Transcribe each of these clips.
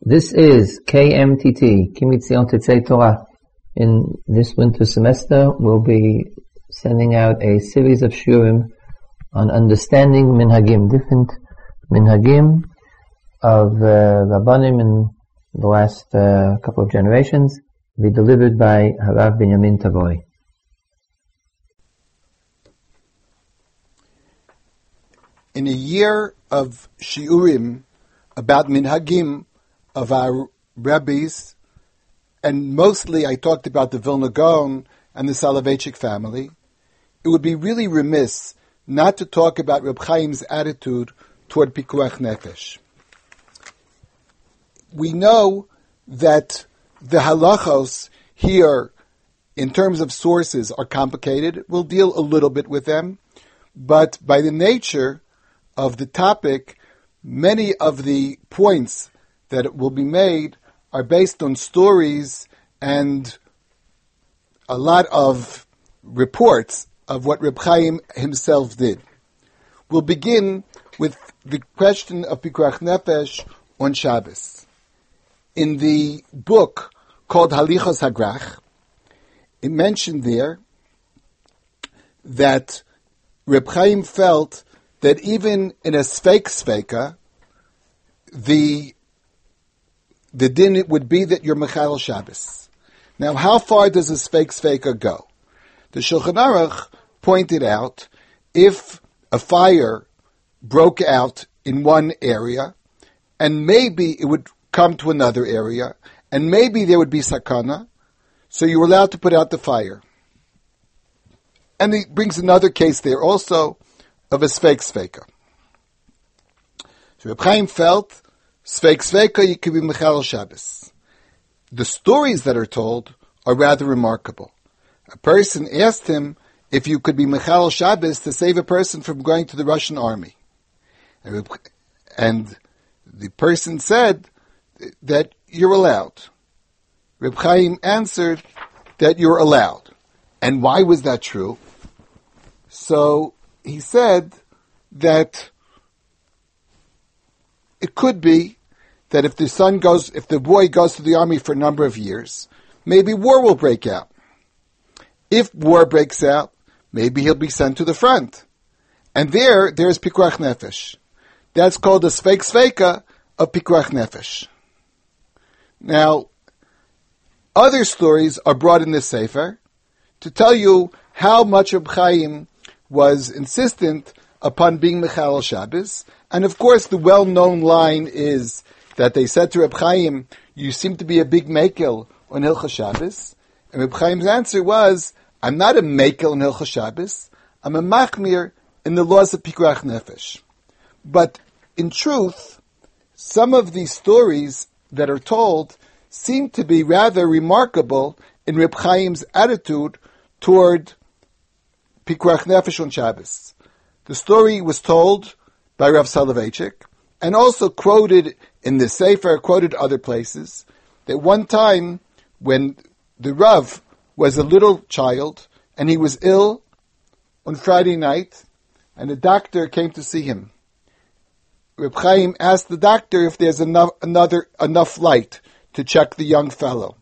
This is KMTT, Kimitzion Tetzei Torah. In this winter semester, we'll be sending out a series of shiurim on understanding minhagim, different minhagim of uh, Rabbanim in the last uh, couple of generations, be delivered by Harav Binyamin Tabory. In a year of shiurim about minhagim, of our rabbis, and mostly I talked about the Vilna Gaon and the Soloveitchik family, it would be really remiss not to talk about Reb Chaim's attitude toward Pikuach Nefesh. We know that the halachos here, in terms of sources, are complicated. We'll deal a little bit with them, but by the nature of the topic, many of the points that will be made are based on stories and a lot of reports of what Reb Chaim himself did. We'll begin with the question of Pikuach Nefesh on Shabbos. In the book called Halichos Hagrach, it mentioned there that Reb Chaim felt that even in a Sveik Sveika, the the din would be that you're Mechal Shabbos. Now, how far does a Sveik Sveika go? The Shulchan Aruch pointed out if a fire broke out in one area, and maybe it would come to another area, and maybe there would be sakana, so you were allowed to put out the fire. And he brings another case there also of a Sveik Sveika. So Reb Chaim felt Sveik Sveika, you could be Michal Shabbos. The stories that are told are rather remarkable. A person asked him if you could be Michal Shabbos to save a person from going to the Russian army. And the person said that you're allowed. Reb Chaim answered that you're allowed. And why was that true? So he said that it could be that if the son goes, if the boy goes to the army for a number of years, maybe war will break out. If war breaks out, maybe he'll be sent to the front. And there, there's Pikuach Nefesh. That's called the Sveik Sveika of Pikuach Nefesh. Now, other stories are brought in this Sefer to tell you how much of Chaim was insistent upon being Michal Shabbos. And of course, the well-known line is that they said to Reb Chaim, "You seem to be a big makel on Hilchah Shabbos," and Reb Chaim's answer was, "I'm not a makel on Hilchah Shabbos. I'm a machmir in the laws of Pikuach Nefesh." But in truth, some of these stories that are told seem to be rather remarkable in Reb Chaim's attitude toward Pikuach Nefesh on Shabbos. The story was told by Rav Soloveitchik and also quoted in the Sefer, quoted other places, that one time when the Rav was a little child and he was ill on Friday night, and a doctor came to see him. Reb Chaim asked the doctor if there's enough, another, enough light to check the young fellow.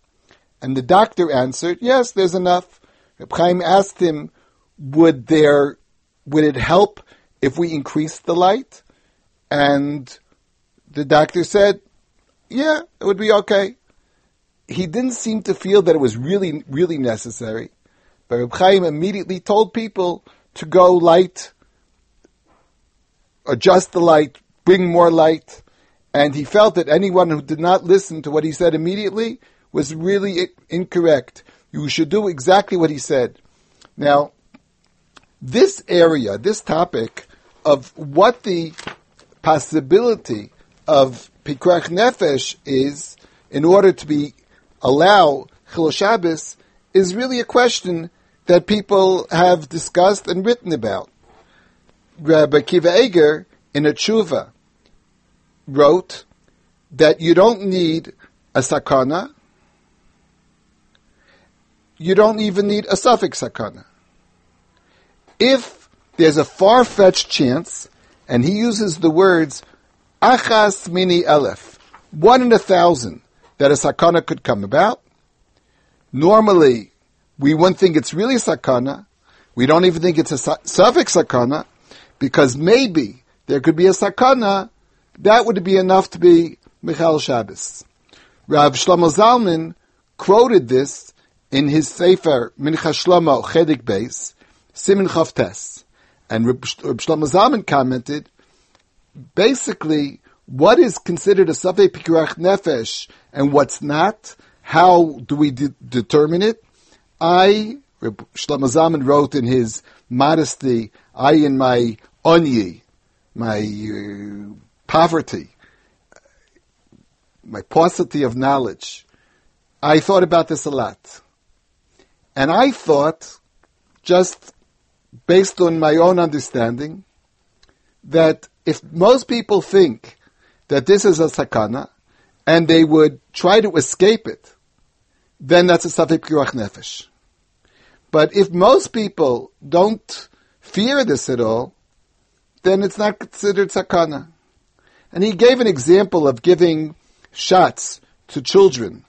And the doctor answered, yes, there's enough. Reb Chaim asked him, would there, would it help if we increase the light? And the doctor said, yeah, it would be okay. He didn't seem to feel that it was really, really necessary. But Reb Chaim immediately told people to go light, adjust the light, bring more light. And he felt that anyone who did not listen to what he said immediately was really incorrect. You should do exactly what he said. Now, this area, this topic of what the possibility of Pikuach Nefesh is, in order to be allow Chil Shabbos, is really a question that people have discussed and written about. Rabbi Akiva Eger, in a tshuva, wrote that you don't need a sakana, you don't even need a safek sakana. If there's a far-fetched chance, and he uses the words Achas mini elef. one in a thousand that a sakana could come about. Normally, we wouldn't think it's really sakana. We don't even think it's a safek sakana, because maybe there could be a sakana. That would be enough to be Michal Shabbos. Rav Shlomo Zalman quoted this in his Sefer Mincha Shlomo Chelek Beis, Simin Chavtes. And Rav Shlomo Zalman commented, basically, what is considered a Safei Pikuach Nefesh and what's not, how do we de- determine it? I, Shlomo Zalman wrote in his modesty, I in my onyi, my uh, poverty, my paucity of knowledge, I thought about this a lot. And I thought, just based on my own understanding, that if most people think that this is a sakana, and they would try to escape it, then that's a safek pikuach nefesh. But if most people don't fear this at all, then it's not considered sakana. And he gave an example of giving shots to children.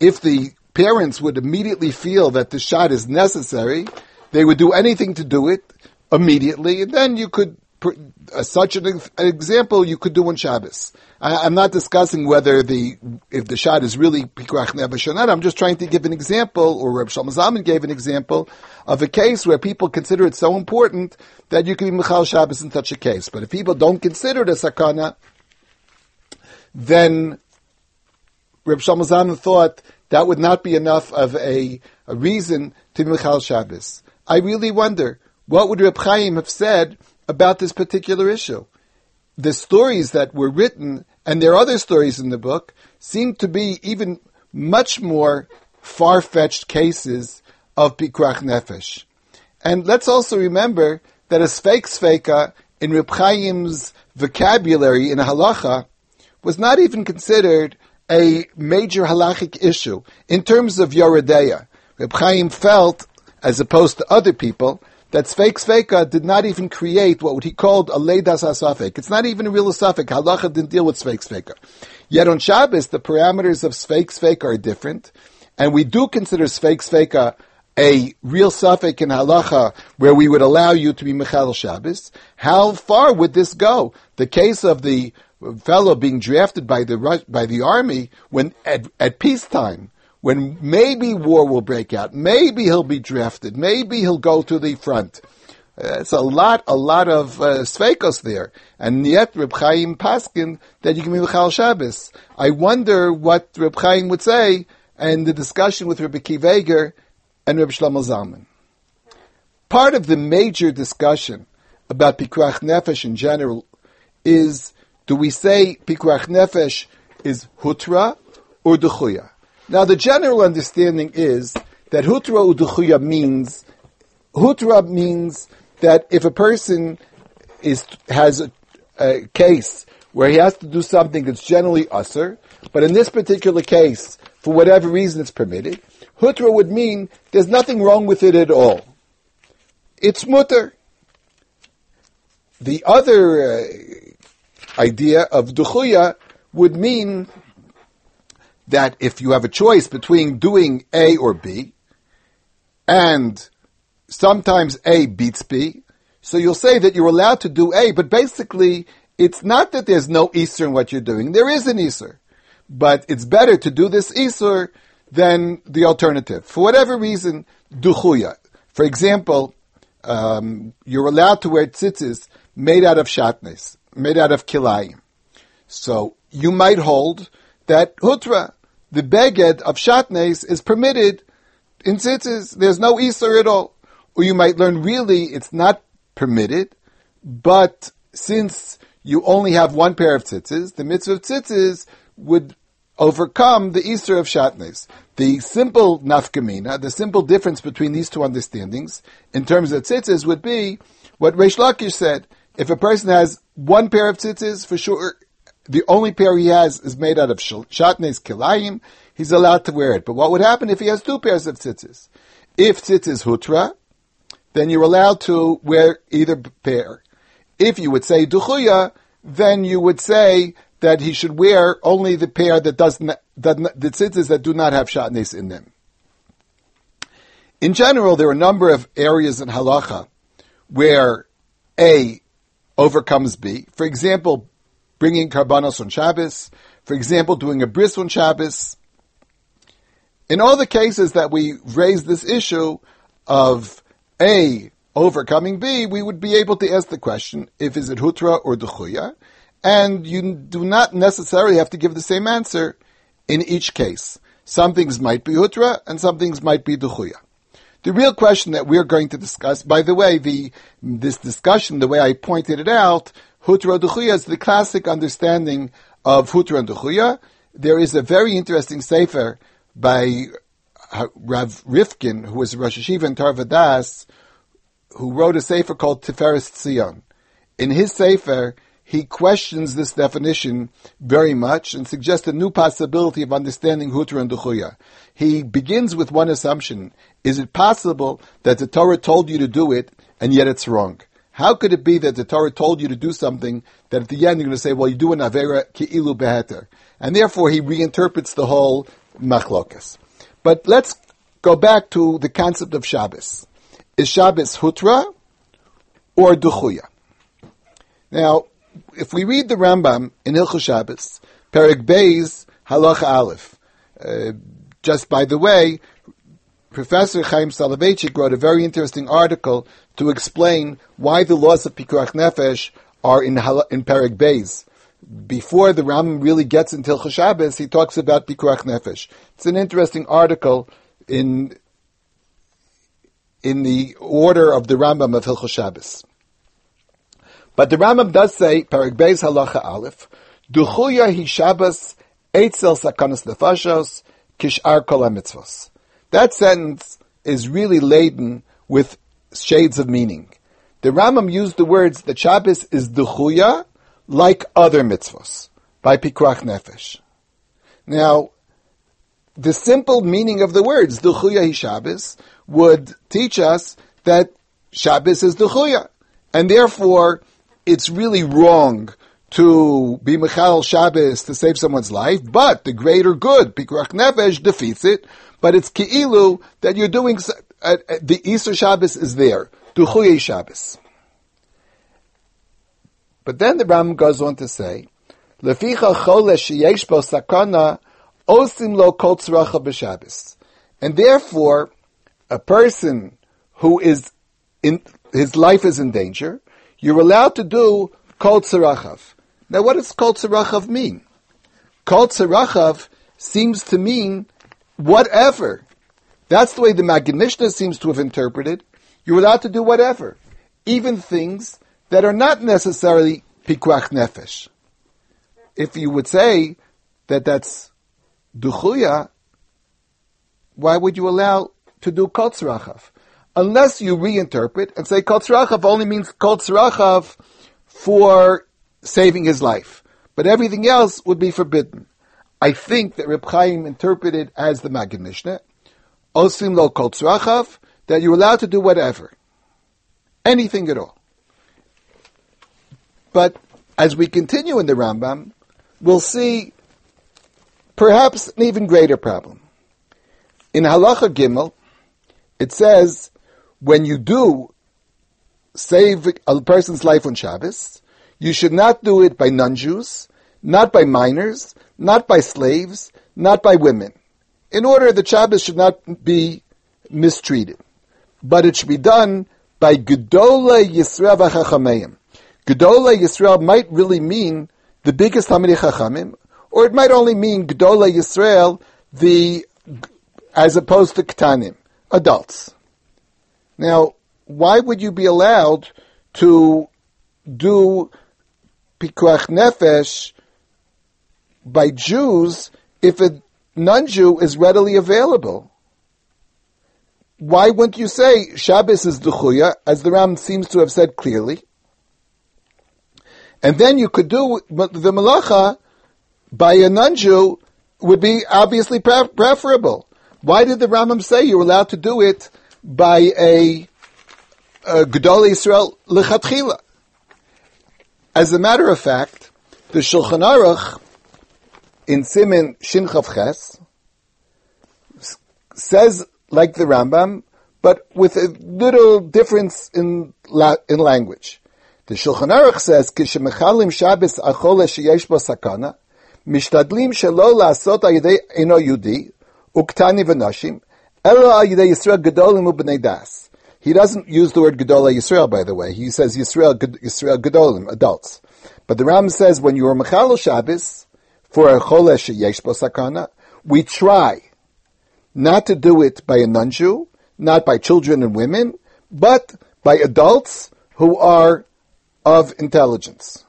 If the parents would immediately feel that the shot is necessary, they would do anything to do it immediately, and then you could uh, such an, an, example you could do on Shabbos. I, am not discussing whether the if the shot is really pikuach nefesh or not. I'm just trying to give an example, or Reb Shlomo Zalman gave an example of a case where people consider it so important that you can be Michal Shabbos in such a case. But if people don't consider it a sakana, then Reb Shlomo Zalman thought that would not be enough of a, a reason to be Michal Shabbos. I really wonder what would Reb Chaim have said about this particular issue. The stories that were written, and there are other stories in the book, seem to be even much more far-fetched cases of Pikuach Nefesh. And let's also remember that a Sfeik Sfeika in Reb Chaim's vocabulary in a halacha was not even considered a major halachic issue in terms of Yoredeya. Reb Chaim felt, as opposed to other people, that Sveik Sveika did not even create what he called a Leidas HaSafek. It's not even a real Safek. Halacha didn't deal with Sveik Sveika. Yet on Shabbos, the parameters of Sveik Sveika are different, and we do consider Sveik Sveika a real safek in halacha where we would allow you to be Michal Shabbos. How far would this go? The case of the fellow being drafted by the by the army when at, at peacetime when maybe war will break out, maybe he'll be drafted, maybe he'll go to the front. Uh, it's a lot, a lot of uh, sveikos there, and yet Reb Chaim Paskin that you can be Michal Shabbos. I wonder what Reb Chaim would say and the discussion with Reb Akiva Eger and Reb Shlomo Zalman. Part of the major discussion about Pikuach Nefesh in general is, do we say Pikuach Nefesh is Hutra or Duchuya? Now, the general understanding is that hutra uduchuya means hutra means that if a person is has a, a, case where he has to do something that's generally usher, but in this particular case, for whatever reason, it's permitted. Hutra would mean there's nothing wrong with it at all. It's mutter. The other uh, idea of duchuya would mean that if you have a choice between doing A or B, and sometimes A beats B, so you'll say that you're allowed to do A, but basically it's not that there's no isur in what you're doing. There is an isur. But it's better to do this isur than the alternative. For whatever reason, duchuya. For example, um, you're allowed to wear tzitzis made out of shatnes, made out of kilayim. So you might hold that hutra, the beged of shatnes is permitted in tzitzis. There's no isur at all. Or you might learn really it's not permitted, but since you only have one pair of tzitzis, the mitzvah of tzitzis would overcome the isur of shatnes. The simple nafkamina, the simple difference between these two understandings in terms of tzitzis would be what Reish Lakish said. If a person has one pair of tzitzis, for sure the only pair he has is made out of shatnez kilayim, he's allowed to wear it. But what would happen if he has two pairs of tzitzis? If tzitzis hutra, then you're allowed to wear either pair. If you would say duchuya, then you would say that he should wear only the pair that doesn't, the tzitzis that do not have shatnes in them. In general, there are a number of areas in halacha where A overcomes B. For example, bringing karbanos on Shabbos. For example, doing a bris on Shabbos. In all the cases that we raise this issue of A overcoming B, we would be able to ask the question, if is it hutra or duchuya? And you do not necessarily have to give the same answer in each case. Some things might be hutra and some things might be duchuya. The real question that we're going to discuss, by the way, the, this discussion, the way I pointed it out, Hutra Duchuya is the classic understanding of Hutra and Duchuya. There is a very interesting sefer by Rav Rifkin, who was Rosh Hashiva in Tarvadas, who wrote a sefer called Tiferes Tzion. In his sefer, he questions this definition very much and suggests a new possibility of understanding Hutra and Duchuya. He begins with one assumption. Is it possible that the Torah told you to do it and yet it's wrong? How could it be that the Torah told you to do something that at the end you're going to say, well, you do an Avera Ki'ilu Beheter? And therefore he reinterprets the whole Machlokas. But let's go back to the concept of Shabbos. Is Shabbos Hutra or Duchuya? Now, if we read the Rambam in Hilchot Shabbos, Perik Beis Halacha Aleph, uh, just by the way, Professor Chaim Soloveitchik wrote a very interesting article to explain why the laws of Pikuach Nefesh are in, in Perik Beis. Before the Rambam really gets into Hilchot Shabbos, he talks about Pikuach Nefesh. It's an interesting article in in the order of the Rambam of Hilchot Shabbos. But the Rambam does say, Perik Beis Halacha Aleph, Duchuya hi Shabbos Eitzel Sakanas Nefashos Kishar Kol Mitzvos. That sentence is really laden with shades of meaning. The Rambam used the words that Shabbos is Duchuya like other mitzvos by Pikuach Nefesh. Now, the simple meaning of the words Duchuya Shabbos would teach us that Shabbos is Duchuya. And therefore, it's really wrong to be Michal Shabbos to save someone's life, but the greater good, Pikuach Nefesh, defeats it, but it's Ki'ilu that you're doing, uh, uh, the isur Shabbos is there, Duchuye Shabbos. But then the Ram goes on to say, Leficha bo sakana osim lo kol. And therefore, a person who is in, his life is in danger, you're allowed to do kol. Now, what does kol mean? Kol seems to mean whatever. That's the way the Maggid Mishnah seems to have interpreted. You're allowed to do whatever, even things that are not necessarily pikuach nefesh. If you would say that that's duchuya, why would you allow to do kol tzarachav? unless you reinterpret and say kol tzrachav only means kol tzrachav for saving his life. But everything else would be forbidden. I think that Reb Chaim interpreted as the Maggid Mishnah, osim lo kol tzrachav, that you're allowed to do whatever. Anything at all. But as we continue in the Rambam, we'll see perhaps an even greater problem. In Halacha Gimel, it says when you do save a person's life on Shabbos, you should not do it by non-Jews, not by minors, not by slaves, not by women. In order that Shabbos should not be mistreated. But it should be done by Gedola Yisrael v'Chachameim. Gedola Yisrael might really mean the biggest Hamid Chachamim, or it might only mean Gedola Yisrael, the, as opposed to Ktanim, adults. Now, why would you be allowed to do pikuach nefesh by Jews if a non-Jew is readily available? Why wouldn't you say Shabbos is duchuya, as the Ram seems to have said clearly? And then you could do the malacha by a non-Jew would be obviously preferable. Why did the Rambam say you're allowed to do it by a, a Gedol Israel lechatchila. As a matter of fact, The Shulchan Aruch in Simin Shin Ches says like the Rambam, but with a little difference in la- in language. The Shulchan Aruch says, "Kishemechalim Shabbos achol sheyesh bo sakana, mishtadlim shelo laasot ayidei eno yudi uktani v'nashim, elo ayidei Yisrael gedolim u'bnei das." He doesn't use the word Gedola Yisrael, by the way. He says Yisrael, Yisrael Gedolim, adults. But the Ram says when you are Mechal Shabbos, for a Cholesh Yesh Sakana, we try not to do it by a non-Jew, not by children and women, but by adults who are of intelligence.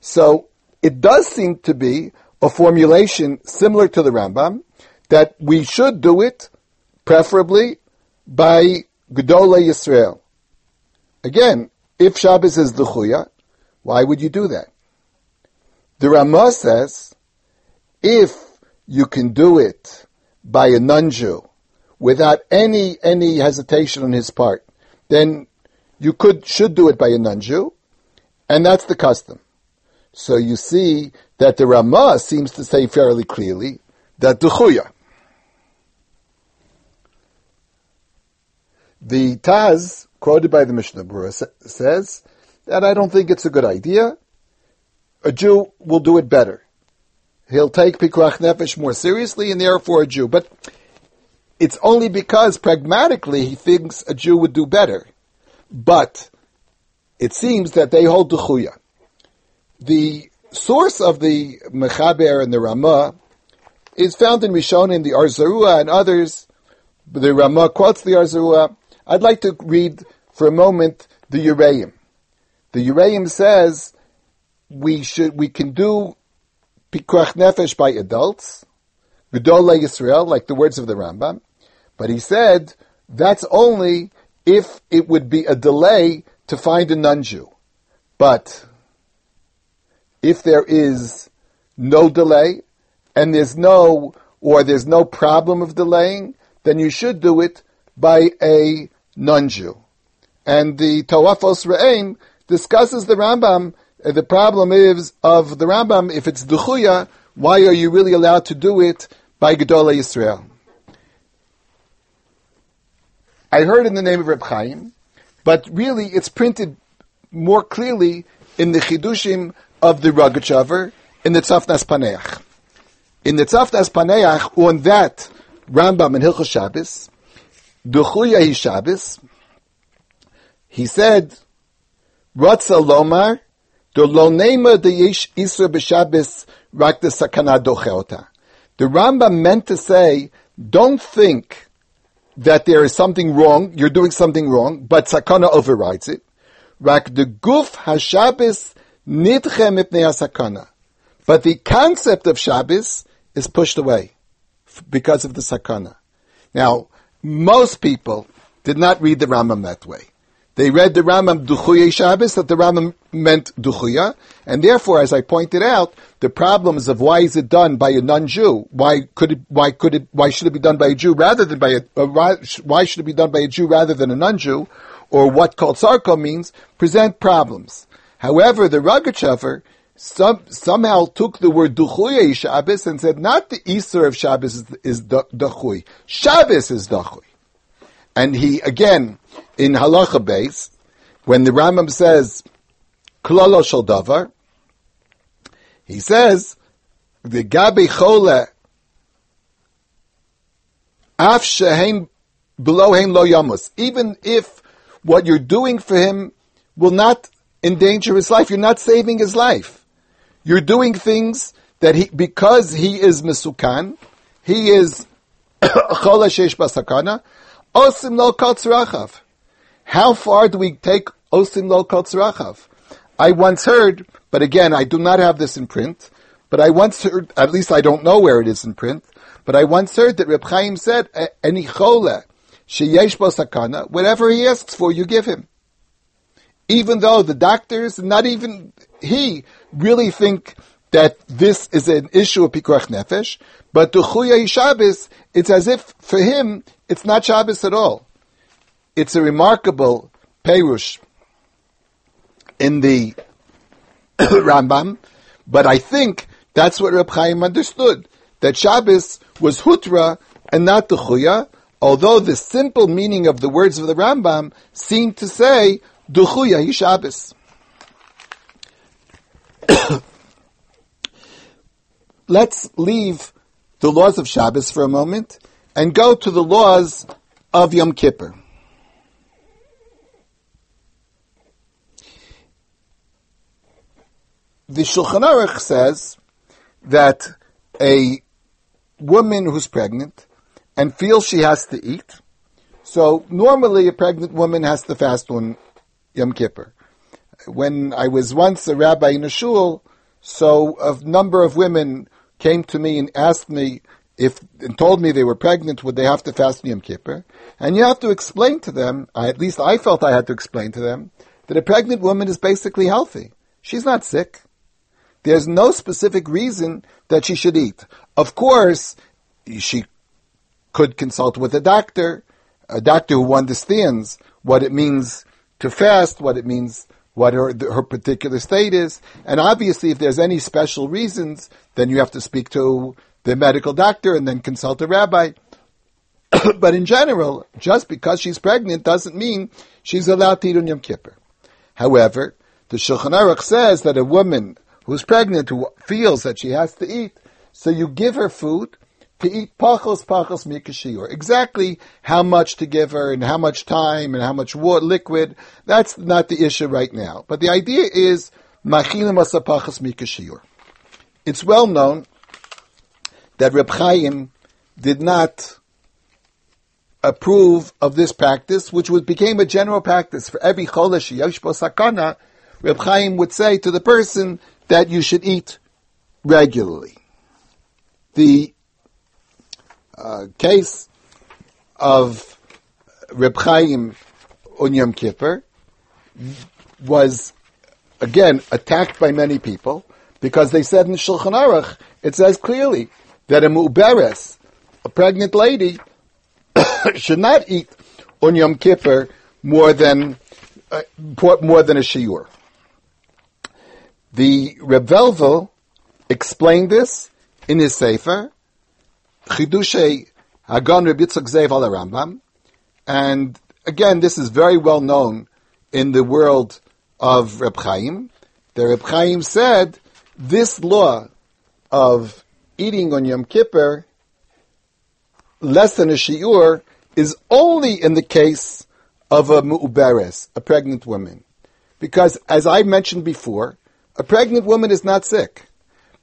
So it does seem to be a formulation similar to the Rambam that we should do it preferably by Gedola Yisrael. Again, if Shabbos is the Chuya, why would you do that? The Ramah says, if you can do it by a non-Jew without any any hesitation on his part, then you could should do it by a non-Jew, and that's the custom. So you see that the Ramah seems to say fairly clearly that the Chuya. The Taz, quoted by the Mishnah Berurah, says that I don't think it's a good idea. A Jew will do it better. He'll take Pikuach Nefesh more seriously and therefore a Jew. But it's only because pragmatically he thinks a Jew would do better. But it seems that they hold the Chuya. The source of the Mechaber and the Ramah is found in Rishon in the Or Zarua and others. The Ramah quotes the Or Zarua. I'd like to read for a moment the Yereim. The Yereim says we should we can do pikuach nefesh by adults, Gedola Yisrael, like the words of the Rambam, but he said that's only if it would be a delay to find a non-Jew. But if there is no delay and there's no or there's no problem of delaying, then you should do it by a non-Jew. And the Tawafos Re'im discusses the Rambam. Uh, the problem is of the Rambam, if it's Duchuya, why are you really allowed to do it by Gedola Yisrael? I heard in the name of Reb Chaim, but really it's printed more clearly in the Chidushim of the Rogachover, in the Tzafnas Paneach. In the Tzafnas Paneach, on that Rambam and Hilchos Shabbos, Duchuya Shabbos, he said, Ratza Lomar, the Lonema de Yesh Isra b'Shabbos rak the sakana docheota. The Rambam meant to say, don't think that there is something wrong, you're doing something wrong, but sakana overrides it. Rak the sakana. But the concept of Shabbos is pushed away because of the sakana. Now, most people did not read the Rambam that way. They read the Rambam Duchuya Shabbos that the Rambam meant Duchuya, and therefore, as I pointed out, the problems of why is it done by a non-Jew? Why could it? Why could it? Why should it be done by a Jew rather than by a? Why should it be done by a Jew rather than a non-Jew? Or what called Sarko means present problems. However, the Rogachover some, somehow took the word Duchuya Shabbos and said not the isur of Shabbos is, is Duchuy. Shabbos is Duchuy. And he, again, in Halacha base, when the Rambam says, Klolo shel davar, he says, the gabi chole, af shehein below hein lo yamus. Even if what you're doing for him will not endanger his life, you're not saving his life. You're doing things that he, because he is mesukan, he is chola sheish basakana, osim lo katzrachav. How far do we take Osim Lo Rachav? I once heard, but again, I do not have this in print, but I once heard, at least I don't know where it is in print, but I once heard that Reb Chaim said, any chole, sheyesh sakana, whatever he asks for, you give him. Even though the doctors, not even he, really think that this is an issue of Pikuach Nefesh, but to Chuya Shabbos, it's as if for him, it's not Shabbos at all it's a remarkable perush in the Rambam, but I think that's what Reb Chaim understood, that Shabbos was Hutra and not the Chuya, although the simple meaning of the words of the Rambam seem to say, Duchuya hi Shabbos. Let's leave the laws of Shabbos for a moment and go to the laws of Yom Kippur. The Shulchan Aruch says that a woman who's pregnant and feels she has to eat, so normally a pregnant woman has to fast on Yom Kippur. When I was once a rabbi in a shul, so a number of women came to me and asked me if and told me they were pregnant, would they have to fast on Yom Kippur? And you have to explain to them, at least I felt I had to explain to them, that a pregnant woman is basically healthy. She's not sick. There's no specific reason that she should eat. Of course, she could consult with a doctor, a doctor who understands what it means to fast, what it means what her, her particular state is. And obviously, if there's any special reasons, then you have to speak to the medical doctor and then consult a rabbi. but in general, just because she's pregnant doesn't mean she's allowed to eat on Yom Kippur. However, the Shulchan Aruch says that a woman who's pregnant who feels that she has to eat, so you give her food to eat pachos pachos mikashiur. Exactly how much to give her and how much time and how much water, liquid, that's not the issue right now. But the idea is machilim pachos mikashiur. It's well known that Reb Chaim did not approve of this practice, which was, became a general practice for every cholesh yoshbo sakana. Reb Chaim would say to the person that you should eat regularly. The uh, case of Reb Chaim on Yom Kippur was again attacked by many people because they said in Shulchan Aruch it says clearly that a mu'beres, a pregnant lady, should not eat on Yom Kippur more than uh, more than a shiur. The Reb Velvel explained this in his Sefer, Chidushay Hagon Reb Yitzchak Zev al Rambam, and again, this is very well known in the world of Reb Chaim. The Reb Chaim said this law of eating on Yom Kippur less than a shiur is only in the case of a mu'uberes, a pregnant woman. Because as I mentioned before, a pregnant woman is not sick.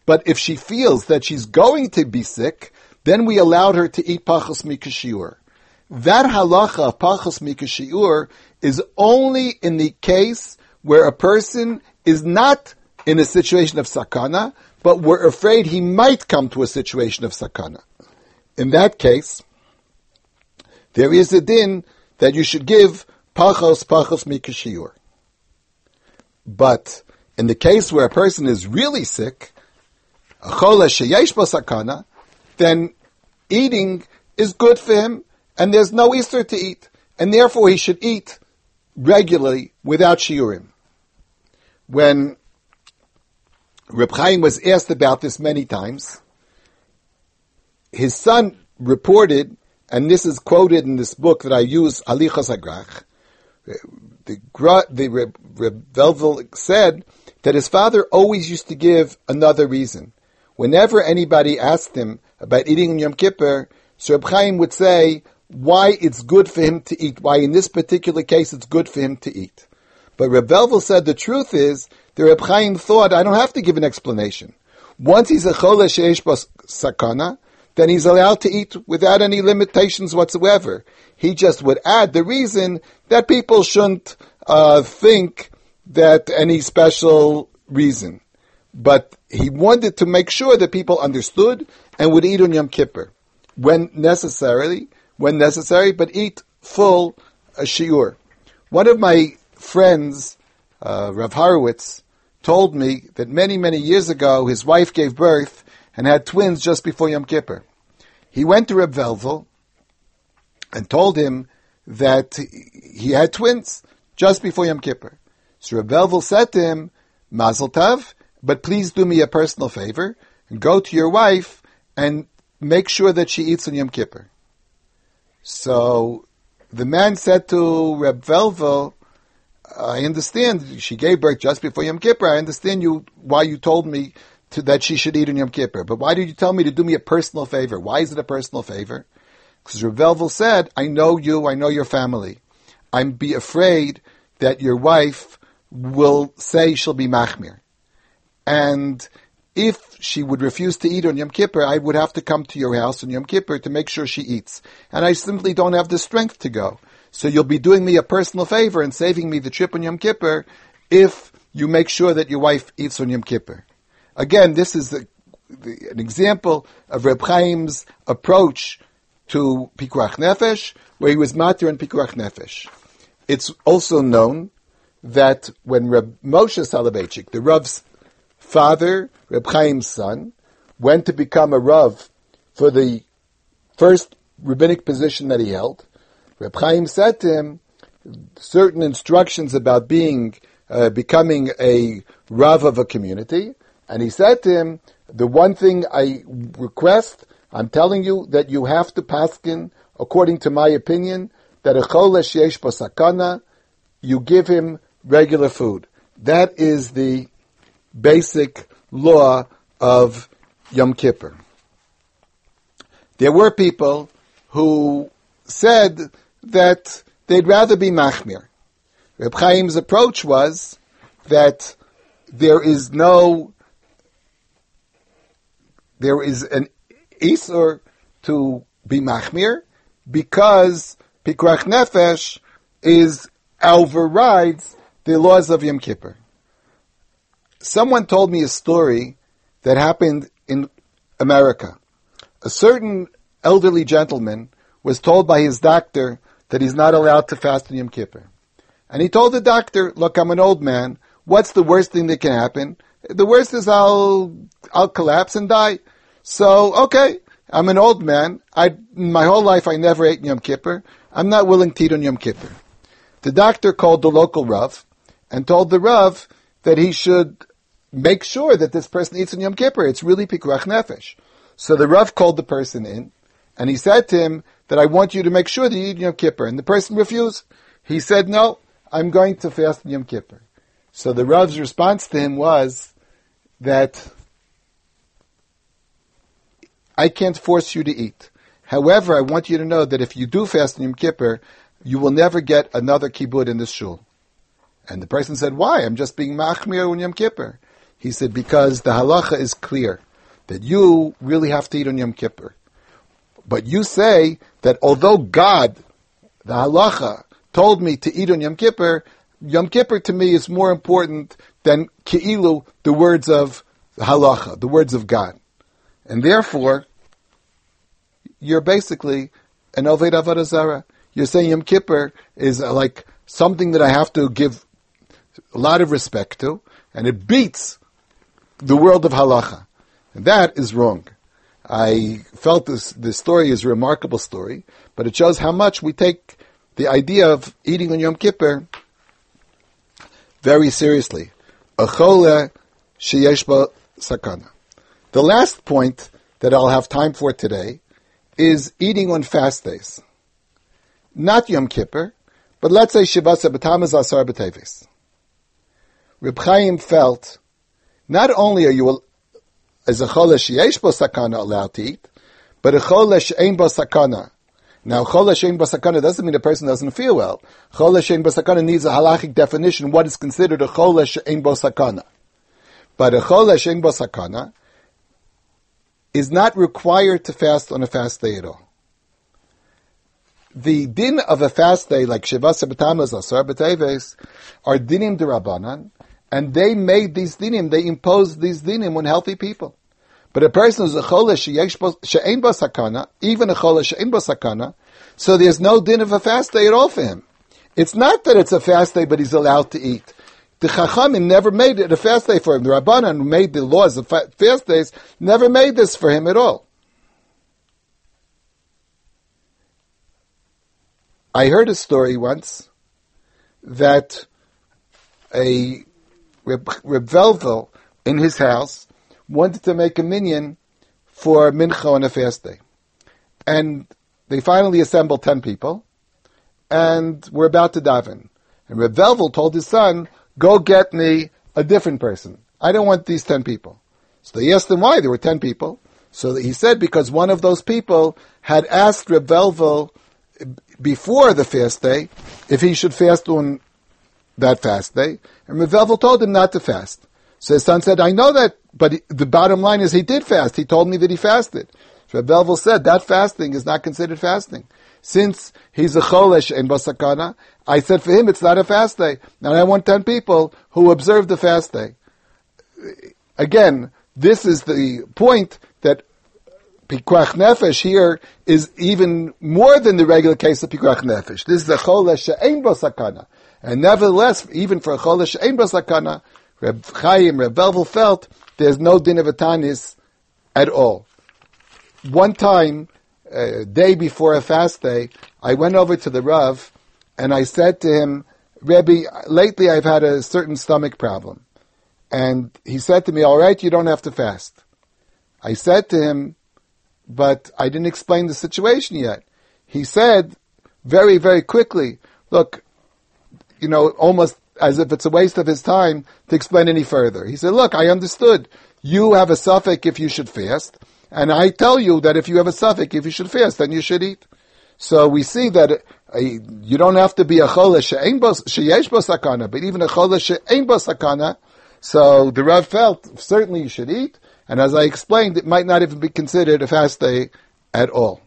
But if she feels that she's going to be sick, then we allowed her to eat pachos mikashiur. That halacha of pachos mikashiur is only in the case where a person is not in a situation of sakana, but we're afraid he might come to a situation of sakana. In that case, there is a din that you should give pachos pachos mikashiur. But in the case where a person is really sick, then eating is good for him, and there's no isur to eat, and therefore he should eat regularly without shiurim. When Reb Chaim was asked about this many times, his son reported, and this is quoted in this book that I use, Halichos Hagrach, the, the Reb Velvel said that his father always used to give another reason. Whenever anybody asked him about eating in Yom Kippur, Sir Chaim would say why it's good for him to eat, why in this particular case it's good for him to eat. But Reb Velvel said the truth is the Reb Chaim thought I don't have to give an explanation. Once he's a chole sheish sakana, then he's allowed to eat without any limitations whatsoever. He just would add the reason that people shouldn't uh, think that any special reason. But he wanted to make sure that people understood and would eat on Yom Kippur when necessarily, when necessary, but eat full uh, shiur. One of my friends, uh, Rav Horowitz, told me that many, many years ago his wife gave birth and had twins just before Yom Kippur. He went to Reb Velvel and told him that he had twins just before Yom Kippur. So Reb Velvel said to him, Mazel Tov, but please do me a personal favor and go to your wife and make sure that she eats on Yom Kippur. So the man said to Reb Velvel, I understand she gave birth just before Yom Kippur. I understand you why you told me to, that she should eat on Yom Kippur. But why did you tell me to do me a personal favor? Why is it a personal favor? Because Reb Velvel said, I know you, I know your family. I'm be afraid that your wife will say she'll be machmir. And if she would refuse to eat on Yom Kippur, I would have to come to your house on Yom Kippur to make sure she eats. And I simply don't have the strength to go. So you'll be doing me a personal favor and saving me the trip on Yom Kippur if you make sure that your wife eats on Yom Kippur. Again, this is the, the, an example of Reb Chaim's approach to Pikuach Nefesh, where he was matir in Pikuach Nefesh. It's also known that when Reb Moshe Soloveitchik, the Rav's father, Reb Chaim's son, went to become a Rav for the first rabbinic position that he held, Reb Chaim said to him certain instructions about being, uh, becoming a Rav of a community, and he said to him, the one thing I request, I'm telling you that you have to paskin, according to my opinion, that a cholesh yesh sakana, you give him regular food. That is the basic law of Yom Kippur. There were people who said that they'd rather be machmir. Reb Chaim's approach was that there is no, there is an isur to be machmir because Pikuach Nefesh is overrides the laws of Yom Kippur. Someone told me a story that happened in America. A certain elderly gentleman was told by his doctor that he's not allowed to fast on Yom Kippur. And he told the doctor, look, I'm an old man. What's the worst thing that can happen? The worst is I'll, I'll collapse and die. So, okay, I'm an old man. I, my whole life I never ate Yom Kippur. I'm not willing to eat on Yom Kippur. The doctor called the local Rav and told the Rav that he should make sure that this person eats on Yom Kippur. It's really Pikuach Nefesh. So the Rav called the person in and he said to him that I want you to make sure that you eat Yom Kippur. And the person refused. He said, no, I'm going to fast Yom Kippur. So the Rav's response to him was that I can't force you to eat. However, I want you to know that if you do fast Yom Kippur, you will never get another kibbud in this shul. And the person said, why? I'm just being machmir on Yom Kippur. He said, because the halacha is clear that you really have to eat on Yom Kippur. But you say that although God, the halacha, told me to eat on Yom Kippur, Yom Kippur to me is more important than ki'ilu, the words of halacha, the words of God. And therefore, you're basically an Oved Avodah. You're saying Yom Kippur is uh, like something that I have to give a lot of respect to, and it beats the world of halacha. And that is wrong. I felt this, this story is a remarkable story, but it shows how much we take the idea of eating on Yom Kippur very seriously. Achole sheyeshba sakana. The last point that I'll have time for today is eating on fast days. Not Yom Kippur, but let's say Shiva B'Tamaz Asar B'Tevis. Reb Chaim felt, not only are you as a cholesh yesh sakana allowed to eat, but a cholesh ein sakana. Now, cholesh ein sakana doesn't mean a person doesn't feel well. Cholesh ein sakana needs a halachic definition. What is considered a cholesh ein sakana? But a cholesh ein sakana is not required to fast on a fast day at all. The din of a fast day, like Shiva Sabatamas, Asar B'Teves, are dinim derabanan, and they made these dinim, they imposed these dinim on healthy people. But a person who's a cholesh she'ein sakana, even a cholesh she'ein sakana, so there's no din of a fast day at all for him. It's not that it's a fast day, but he's allowed to eat. The Chachamim never made it a fast day for him. The Rabbanan who made the laws of fast days never made this for him at all. I heard a story once that a Reb, Reb Velvel in his house wanted to make a minyan for mincha on a fast day. And they finally assembled 10 people and were about to daven. And Reb Velvel told his son, go get me a different person. I don't want these 10 people. So they asked him why. There were 10 people. So he said because one of those people had asked Reb Velvel before the fast day if he should fast on that fast day. And Reb told him not to fast. So his son said, I know that, but the bottom line is he did fast. He told me that he fasted. So Reb said that fasting is not considered fasting. Since he's a cholesh in Basakana, I said for him it's not a fast day. Now I want 10 people who observe the fast day. Again, this is the point that Pikuach Nefesh here is even more than the regular case of Pikuach Nefesh. This is a cholesh she'ein basakana. And nevertheless, even for a cholesh she'ein basakana, Reb Chaim, Reb Velvel felt there's no din of atanis at all. One time, a day before a fast day, I went over to the Rav and I said to him, Rebbe, lately I've had a certain stomach problem. And he said to me, all right, you don't have to fast. I said to him, but I didn't explain the situation yet. He said very, very quickly, look, you know, almost as if it's a waste of his time to explain any further. He said, look, I understood. You have a safek if you should fast, and I tell you that if you have a safek if you should fast, then you should eat. So we see that uh, you don't have to be a cholesh sheyesh sakana, but even a cholesh she'ein sakana. So the Rav felt certainly you should eat, and as I explained, it might not even be considered a fast day at all.